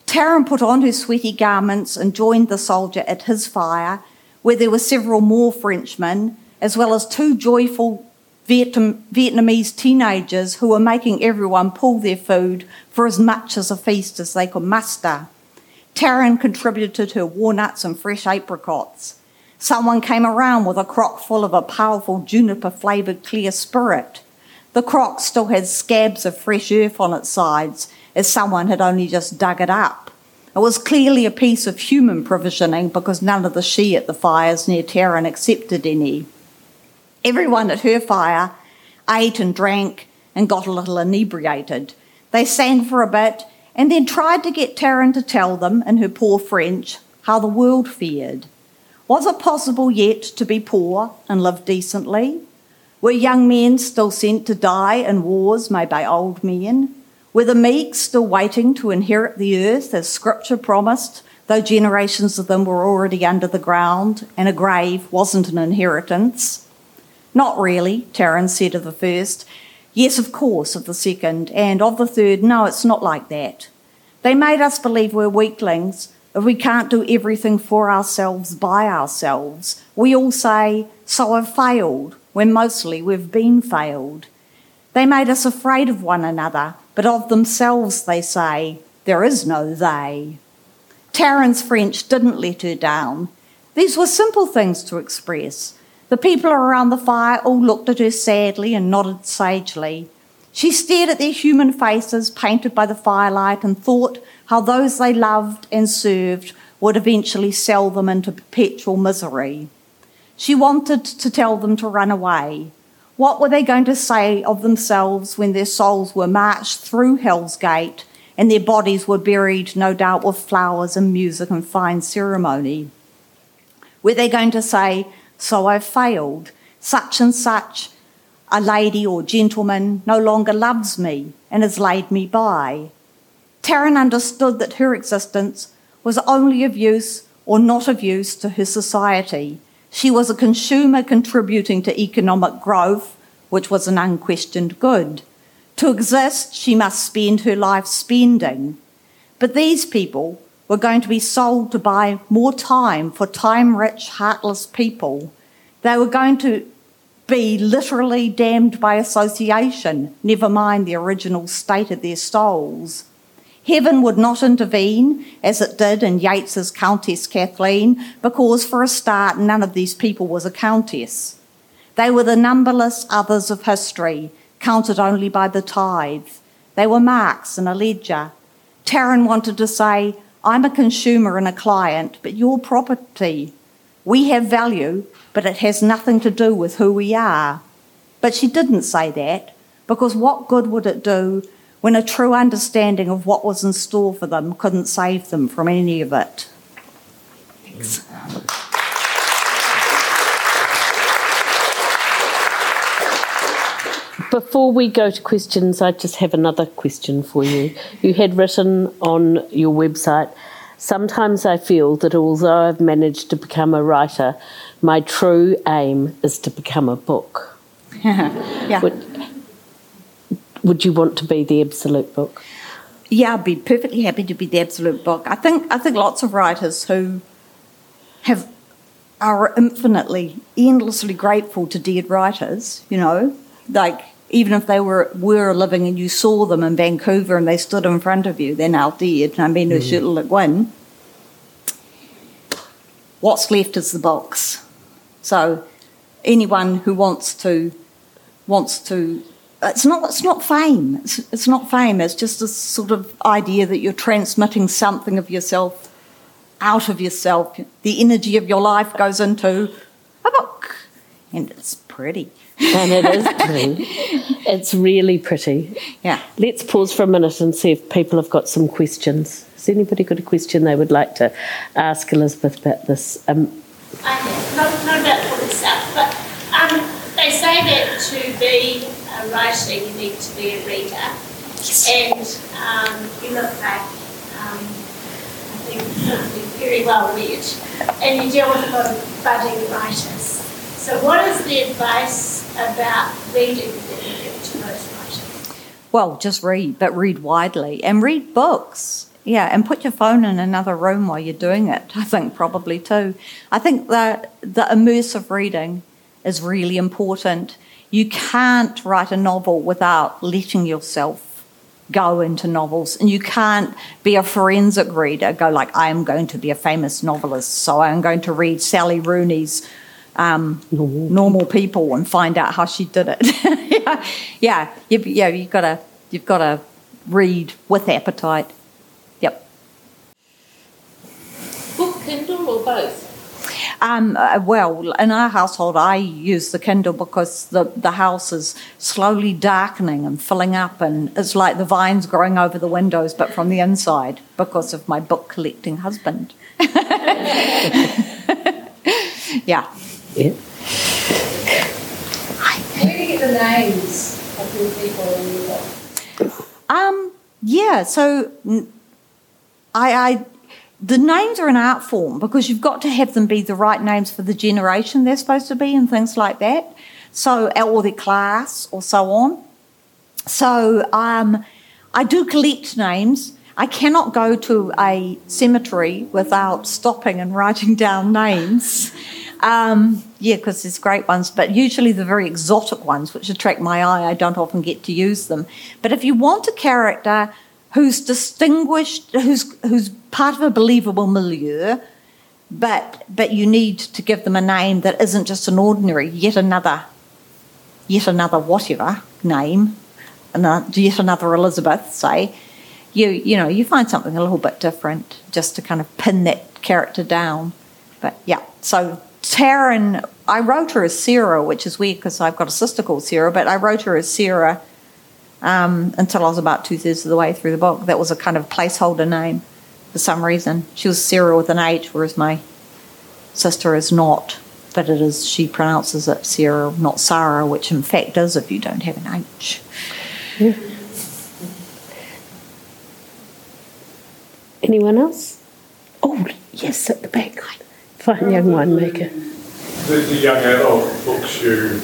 Taryn put on her sweaty garments and joined the soldier at his fire, where there were several more Frenchmen, as well as two joyful Vietnam, Vietnamese teenagers who were making everyone pull their food for as much as a feast as they could muster. Taryn contributed her walnuts and fresh apricots. Someone came around with a crock full of a powerful juniper flavoured clear spirit. The crock still had scabs of fresh earth on its sides, as someone had only just dug it up. It was clearly a piece of human provisioning because none of the Sidhe at the fires near Taryn accepted any. Everyone at her fire ate and drank and got a little inebriated. They sang for a bit and then tried to get Taryn to tell them, in her poor French, how the world fared. Was it possible yet to be poor and live decently? Were young men still sent to die in wars made by old men? Were the meek still waiting to inherit the earth as Scripture promised, though generations of them were already under the ground and a grave wasn't an inheritance? Not really, Taryn said of the first. Yes, of course, of the second. And of the third, no, it's not like that. They made us believe we're weaklings, if we can't do everything for ourselves by ourselves. We all say, so I've failed, when mostly we've been failed. They made us afraid of one another, but of themselves they say, there is no they. Taryn's French didn't let her down. These were simple things to express. The people around the fire all looked at her sadly and nodded sagely. She stared at their human faces painted by the firelight and thought how those they loved and served would eventually sell them into perpetual misery. She wanted to tell them to run away. What were they going to say of themselves when their souls were marched through Hell's Gate and their bodies were buried, no doubt, with flowers and music and fine ceremony? Were they going to say, So I've failed, such and such a lady or gentleman no longer loves me and has laid me by? Taryn understood that her existence was only of use or not of use to her society. She was a consumer contributing to economic growth, which was an unquestioned good. To exist, she must spend her life spending. But these people were going to be sold to buy more time for time rich, heartless people. They were going to be literally damned by association, never mind the original state of their souls. Heaven would not intervene, as it did in Yeats's Countess Cathleen, because for a start, none of these people was a countess. They were the numberless others of history, counted only by the tithe. They were marks in a ledger. Taryn wanted to say, I'm a consumer and a client, but your property. We have value, but it has nothing to do with who we are. But she didn't say that, because what good would it do when a true understanding of what was in store for them couldn't save them from any of it. Thanks. Before we go to questions, I just have another question for you. You had written on your website, sometimes I feel that although I've managed to become a writer, my true aim is to become a book. (laughs) yeah. Would, would you want to be the absolute book? Yeah, I'd be perfectly happy to be the absolute book. I think I think lots of writers who have are infinitely, endlessly grateful to dead writers. You know, like even if they were were living and you saw them in Vancouver and they stood in front of you, they're now dead. I mean, mm. like Gwyn. What's left is the box. So, anyone who wants to wants to it's not it's not fame. It's, it's not fame. It's just a sort of idea that you're transmitting something of yourself out of yourself. The energy of your life goes into a book, and it's pretty. And it is (laughs) pretty. It's really pretty. Yeah. Let's pause for a minute and see if people have got some questions. Has anybody got a question they would like to ask Elizabeth about this? Um, I have. Not, not about the itself, but um, they say that to be a writer, you need to be a reader. Yes. And um, you look like, um, I think, very well read. And you deal with a lot of budding writers. So, what is the advice about reading that you give to those writers? Well, just read, but read widely and read books. Yeah, and put your phone in another room while you're doing it. I think probably too. I think that the immersive reading is really important you can't write a novel without letting yourself go into novels and you can't be a forensic reader go like i am going to be a famous novelist so i'm going to read sally rooney's um, normal, normal people and find out how she did it. (laughs) Yeah yeah you, yeah you've got to you've got to read with appetite. Yep. Book kindle or both? Um, uh, well, in our household, I use the Kindle because the, the house is slowly darkening and filling up, and it's like the vines growing over the windows, but from the inside because of my book collecting husband. (laughs) yeah. Yeah. Where do you get the names of the people in your book? Um, yeah, so I, I the names are an art form because you've got to have them be the right names for the generation they're supposed to be and things like that. So or their class or so on. So um, I do collect names. I cannot go to a cemetery without stopping and writing down names. Um, yeah, because there's great ones, but usually the very exotic ones, which attract my eye, I don't often get to use them. But if you want a character who's distinguished, who's who's part of a believable milieu, but but you need to give them a name that isn't just an ordinary, yet another, yet another whatever name, and yet another Elizabeth, say. You you know you find something a little bit different just to kind of pin that character down. But yeah, so Taryn, I wrote her as Sarah, which is weird because I've got a sister called Sarah, but I wrote her as Sarah um, until I was about two thirds of the way through the book. That was a kind of placeholder name for some reason. She was Sarah with an H, whereas my sister is not, but it is, she pronounces it Sarah, not Sarah, which in fact is if you don't have an H. Yeah. Anyone else? Oh, yes, at the back. Fine young winemaker. The, the young adult books you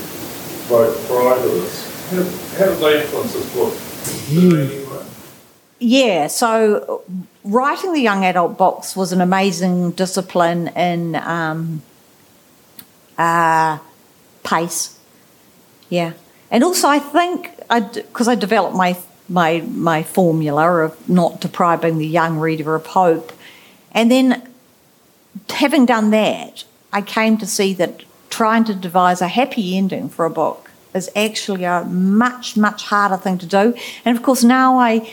wrote prior to this, how, how did they influence this book? Mm. Yeah, so writing the young adult box was an amazing discipline in um, uh, pace. Yeah, and also I think I because I developed my my my formula of not depriving the young reader of hope, and then having done that, I came to see that trying to devise a happy ending for a book is actually a much much harder thing to do, and of course now I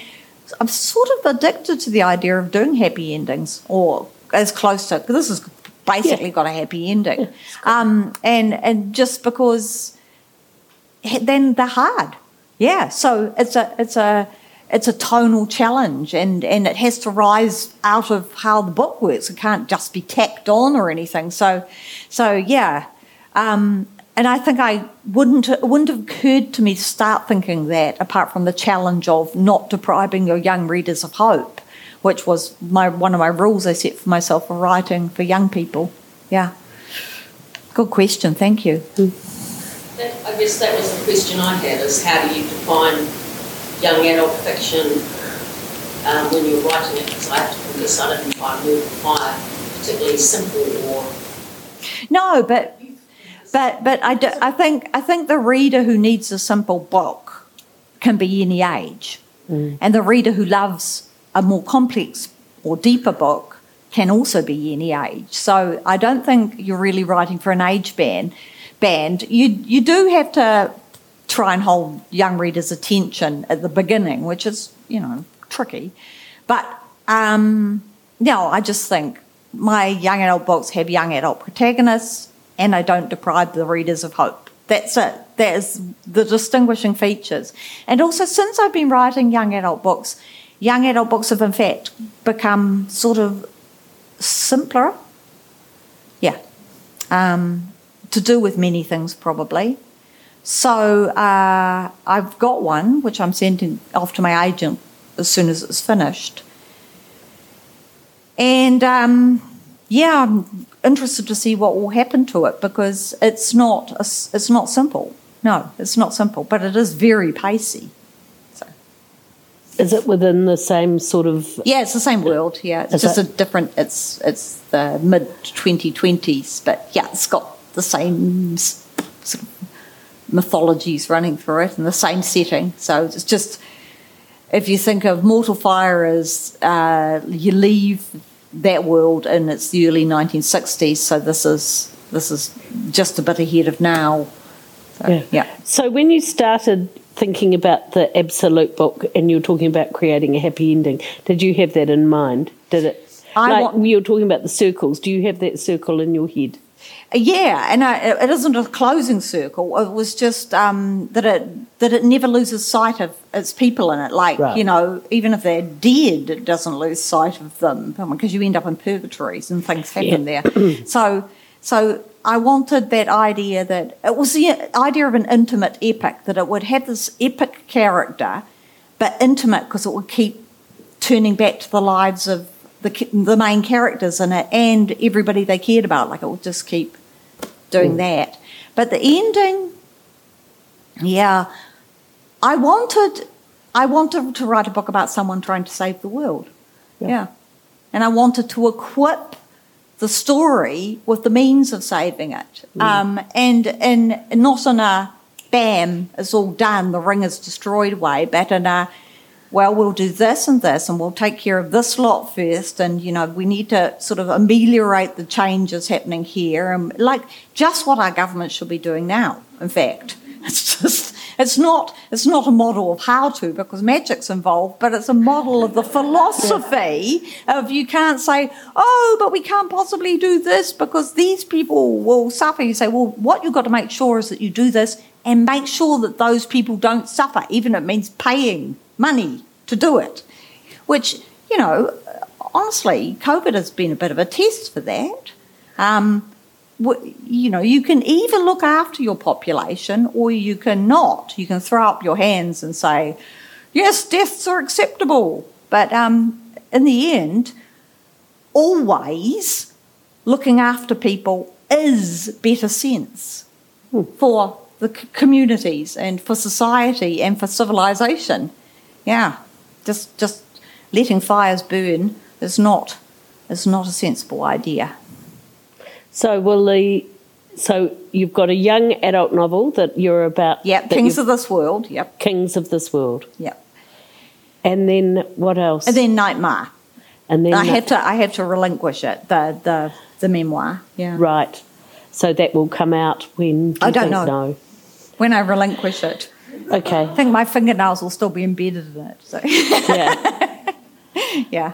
I'm sort of addicted to the idea of doing happy endings or as close to because this has basically yeah. got a happy ending, yeah, um, and and just because then they're hard, yeah. So it's a it's a it's a tonal challenge and, and it has to rise out of how the book works. It can't just be tacked on or anything. So, so yeah. Um, and I think I wouldn't it wouldn't have occurred to me to start thinking that apart from the challenge of not depriving your young readers of hope, which was my one of my rules I set for myself for writing for young people. Yeah. Good question, thank you. That, I guess that was the question I had is how do you define young adult fiction um, when you're writing it? Because I have to confess I didn't find Mortal Fire particularly simple or no, but but but I, do, I think I think the reader who needs a simple book can be any age, mm. and the reader who loves a more complex or deeper book can also be any age. So I don't think you're really writing for an age band. Band you you do have to try and hold young readers' attention at the beginning, which is you know tricky, but um, no, I just think my young adult books have young adult protagonists and I don't deprive the readers of hope. That's it. That is the distinguishing features. And also, since I've been writing young adult books, young adult books have in fact become sort of simpler. Yeah. Um, to do with many things, probably. So uh, I've got one which I'm sending off to my agent as soon as it's finished. And um, yeah, I'm interested to see what will happen to it because it's not a, it's not simple. No, it's not simple, but it is very pacey. So. Is it within the same sort of? Yeah, it's the same world. Yeah, it's just it? a different. It's it's the mid twenty twenties, but yeah, it's got the same sort of mythologies running through it in the same setting. So it's just if you think of Mortal Fire as uh, you leave that world and it's the early 1960s. So this is this is just a bit ahead of now. So, yeah. yeah. So when you started thinking about the absolute book and you were talking about creating a happy ending, did you have that in mind? Did it? I like want, you were talking about the circles. Do you have that circle in your head? Yeah, and I, it isn't a closing circle. It was just um, that it that it never loses sight of its people in it. Like Right. you know, even if they're dead, it doesn't lose sight of them because you end up in purgatories and things happen there. (clears throat) so, so I wanted that idea that it was the idea of an intimate epic that it would have this epic character, but intimate because it would keep turning back to the lives of the the main characters in it and everybody they cared about. Like it would just keep doing that. But the ending, yeah, I wanted I wanted to write a book about someone trying to save the world. Yeah, and I wanted to equip the story with the means of saving it, um, and and not in a bam, it's all done, the ring is destroyed way, but in a well, we'll do this and this, and we'll take care of this lot first. And, you know, we need to sort of ameliorate the changes happening here. And, like, just what our government should be doing now, in fact. (laughs) It's just, it's not, it's not a model of how to because magic's involved, but it's a model of the philosophy of you can't say, oh, but we can't possibly do this because these people will suffer. You say, well, what you've got to make sure is that you do this and make sure that those people don't suffer, even if it means paying money to do it. Which, you know, honestly, COVID has been a bit of a test for that. Um, you know, you can either look after your population or you can not. You can throw up your hands and say, yes, deaths are acceptable. But um, in the end, always looking after people is better sense for the c- communities and for society and for civilization. Yeah, just just letting fires burn is not is not a sensible idea. So will the so you've got a young adult novel that you're about. Yep, that Kings of this world. Yep, Kings of this world, yep. and then what else? And then Nightmare. And then I have to I have to relinquish it. The the the memoir. Yeah. right. So that will come out when? do I don't think? know. No. When I relinquish it, Okay. I think my fingernails will still be embedded in it. So Yeah. (laughs) yeah.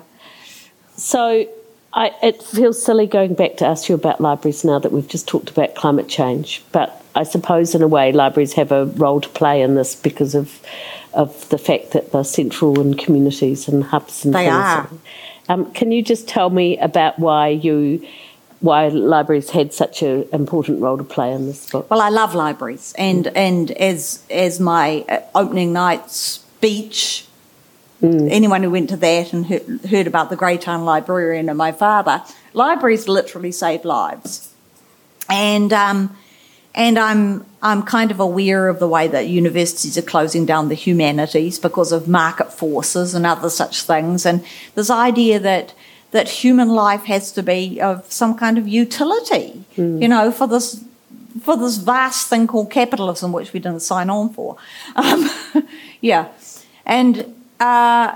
So I, it feels silly going back to ask you about libraries now that we've just talked about climate change, but I suppose in a way libraries have a role to play in this because of of the fact that they're central in communities and hubs and They things. are. Um, can you just tell me about why you why libraries had such an important role to play in this book? Well, I love libraries, and and as as my uh, opening night speech, anyone who went to that and heard, heard about the Greytown librarian and my father, libraries literally save lives, and um, and I'm I'm kind of aware of the way that universities are closing down the humanities because of market forces and other such things, and this idea that that human life has to be of some kind of utility, you know, for this for this vast thing called capitalism, which we didn't sign on for. (laughs) Um, yeah, and uh,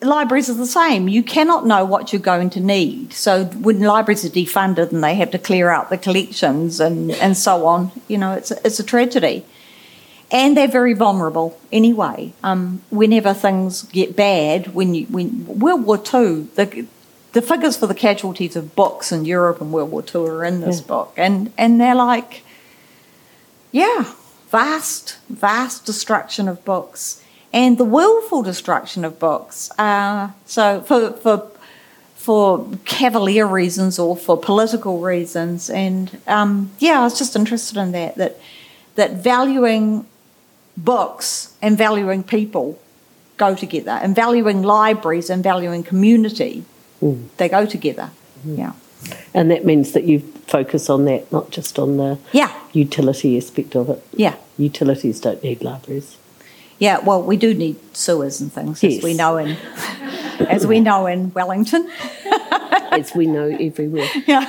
libraries are the same. You cannot know what you're going to need. So when libraries are defunded and they have to clear out the collections and, and so on, you know, it's a, it's a tragedy. And they're very vulnerable anyway. Um, whenever things get bad, when you when World War Two, the the figures for the casualties of books in Europe and World War Two are in this book, and and they're like, yeah, vast, vast destruction of books, and the willful destruction of books. Uh, so for for for cavalier reasons or for political reasons, and um, yeah, I was just interested in that that that valuing books and valuing people go together, and valuing libraries and valuing community, Mm. they go together. Mm-hmm. Yeah. And that means that you focus on that, not just on the Yeah. utility aspect of it. Yeah. Utilities don't need libraries. Yeah, well, we do need sewers and things, Yes. as we know in (laughs) as we know in Wellington. (laughs) as we know everywhere. Yeah,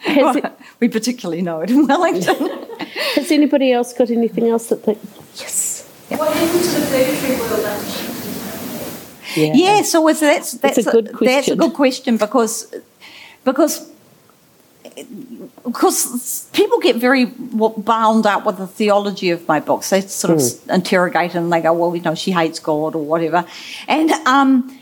Has, it, we particularly know it in Wellington. (laughs) has anybody else got anything else that they. Yes. What happened to the purgatory world under Yeah. yeah, so that's that's a good That's a question. good question because because because people get very bound up with the theology of my books. They sort of Hmm. interrogate and they go, "Well, you know, she hates God or whatever," and um,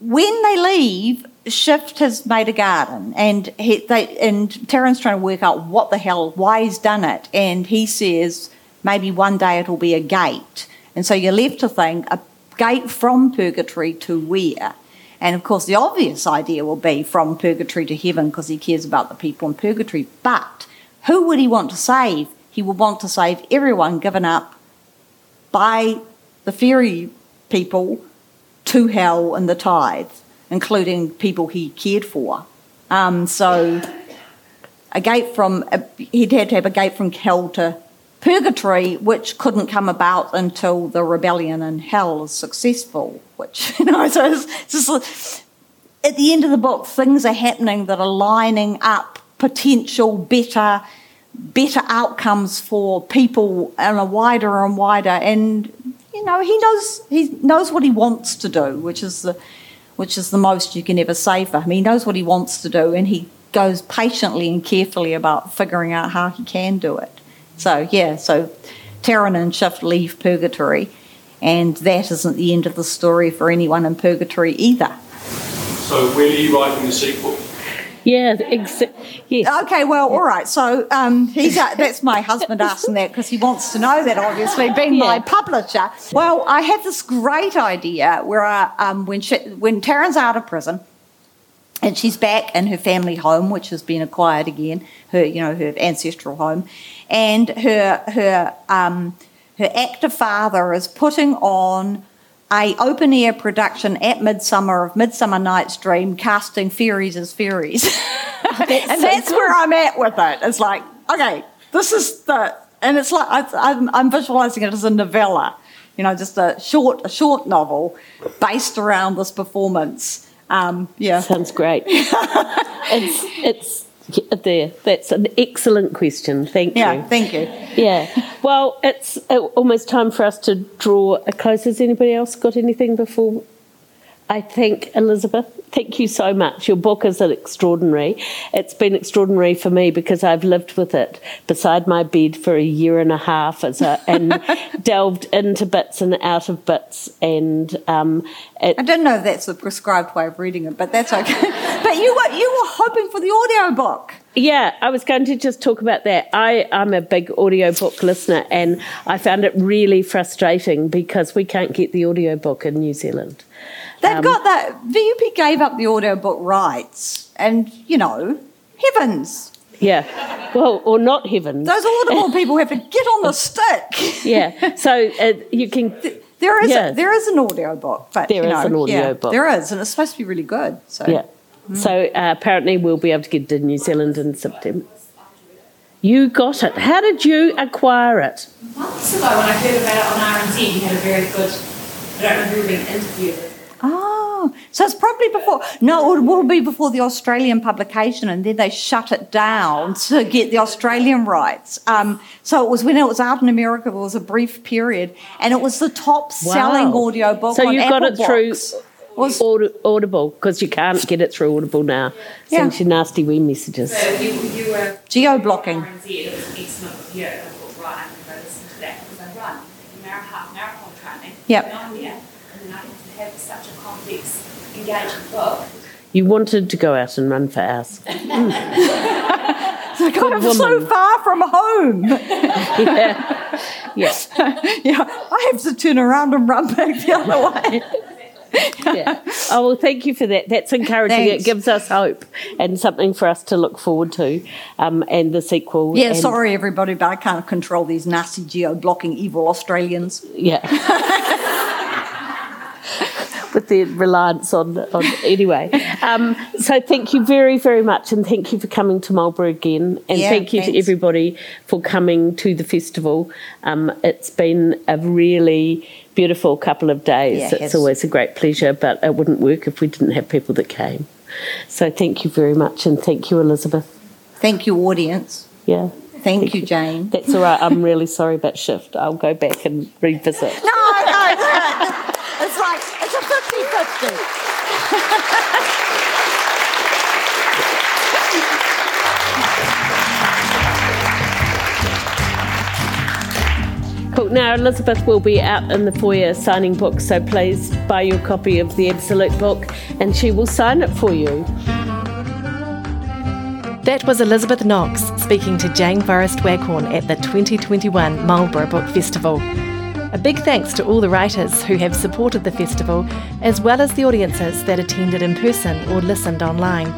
when they leave, Shift has made a garden, and he, they, and Taryn's trying to work out what the hell, why he's done it, and he says maybe one day it'll be a gate, and so you're left to think a gate from purgatory to where, and of course the obvious idea will be from purgatory to heaven because he cares about the people in purgatory, but who would he want to save? He would want to save everyone given up by the fairy people to hell and the tithe, including people he cared for. Um, so a gate from he'd had to have a gate from hell to purgatory, which couldn't come about until the rebellion in hell is successful. Which (laughs) you know, so it's just at the end of the book, things are happening that are lining up potential better better outcomes for people in a wider and wider and you know he knows he knows what he wants to do which is the which is the most you can ever say for him he knows what he wants to do and he goes patiently and carefully about figuring out how he can do it so yeah so Taryn and Shift leave purgatory and that isn't the end of the story for anyone in purgatory either So when are you writing the sequel? Yeah, exa- yes. Okay, well, all right. So um, he's uh, that's my husband asking that because he wants to know that, obviously, being my publisher. Well, I had this great idea where I, um, when she, when Taryn's out of prison and she's back in her family home, which has been acquired again, her you know her ancestral home, and her her um, her actor father is putting on a open air production at Midsummer of Midsummer Night's Dream, casting fairies as fairies, (laughs) and that's where I'm at with it. It's like, okay, this is the, and it's like I, I'm, I'm visualizing it as a novella, you know, just a short a short novel based around this performance. Um, yeah, Sounds great. (laughs) it's it's there. That's an excellent question. Thank yeah. you. Yeah, thank you. Yeah. Well, it's uh, almost time for us to draw a close. Has anybody else got anything before? I think, Elizabeth, thank you so much. Your book is extraordinary. It's been extraordinary for me because I've lived with it beside my bed for a year and a half as a, and (laughs) delved into bits and out of bits. And um, it, I don't know if that's the prescribed way of reading it, but that's okay. (laughs) but you were you were hoping for the audio book. Yeah, I was going to just talk about that. I, I'm a big audiobook listener and I found it really frustrating because we can't get the audiobook in New Zealand. They've Um, got that. VUP gave up the audiobook rights, and you know, heavens, Yeah. Well, or not heavens. those Audible people have to get on the stick. (laughs) Yeah. So uh, you can. There is Yeah. a, there is an audiobook, but There you is know, an yeah, audiobook. there is, and it's supposed to be really good. So Yeah. So uh, apparently we'll be able to get to New Zealand in September. You got it. How did you acquire it? months ago when I heard about it on RNZ, you had a very good, I don't know who you've interviewed with. Oh, so it's probably before. No, it will be before the Australian publication, and then they shut it down (laughs) to get the Australian rights. Um, so it was when it was out in America. There was a brief period, and it was the top-selling Wow. audiobook. So on you got Apple it through Books. Was Audible because you can't get it through Audible now. Yeah. Sends you nasty wee messages. So you, you were geo-blocking. It was excellent with you. I thought, right, I'm going to go listen to that because I run marathon, marathon training. Yep. Not here, and then I have to have such a complex, engaging book. You wanted to go out and run for hours. Like, I'm so far from home. (laughs) yeah. Yeah. (laughs) yeah, I have to turn around and run back the other way. yeah. Oh, well, thank you for that. That's encouraging. Thanks. It gives us hope and something for us to look forward to. Um, and the sequel. Yeah, and- sorry everybody, but I can't control these nasty geo-blocking evil Australians. Yeah. (laughs) With their reliance on, on anyway. Um, so thank you very, very much, and thank you for coming to Marlborough again, and Yeah, thank you to everybody for coming to the festival. Um, it's been a really beautiful couple of days. Yeah, it's has. always a great pleasure, but it wouldn't work if we didn't have people that came. So thank you very much, and thank you, Elizabeth. Thank you, audience. Yeah. Thank you, Jane. That's all right. I'm really sorry about shift. I'll go back and revisit. (laughs) No, no, no. It's like, it's a 50 50. Cool. Now, Elizabeth will be out in the foyer signing books, so please buy your copy of the Absolute book and she will sign it for you. That was Elizabeth Knox speaking to Jane Forrest Waghorn at the 2021 Marlborough Book Festival. A big thanks to all the writers who have supported the festival, as well as the audiences that attended in person or listened online.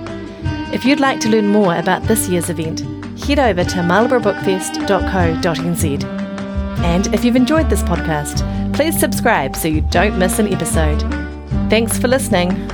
If you'd like to learn more about this year's event, head over to marlboroughbookfest.co.nz. And if you've enjoyed this podcast, please subscribe so you don't miss an episode. Thanks for listening.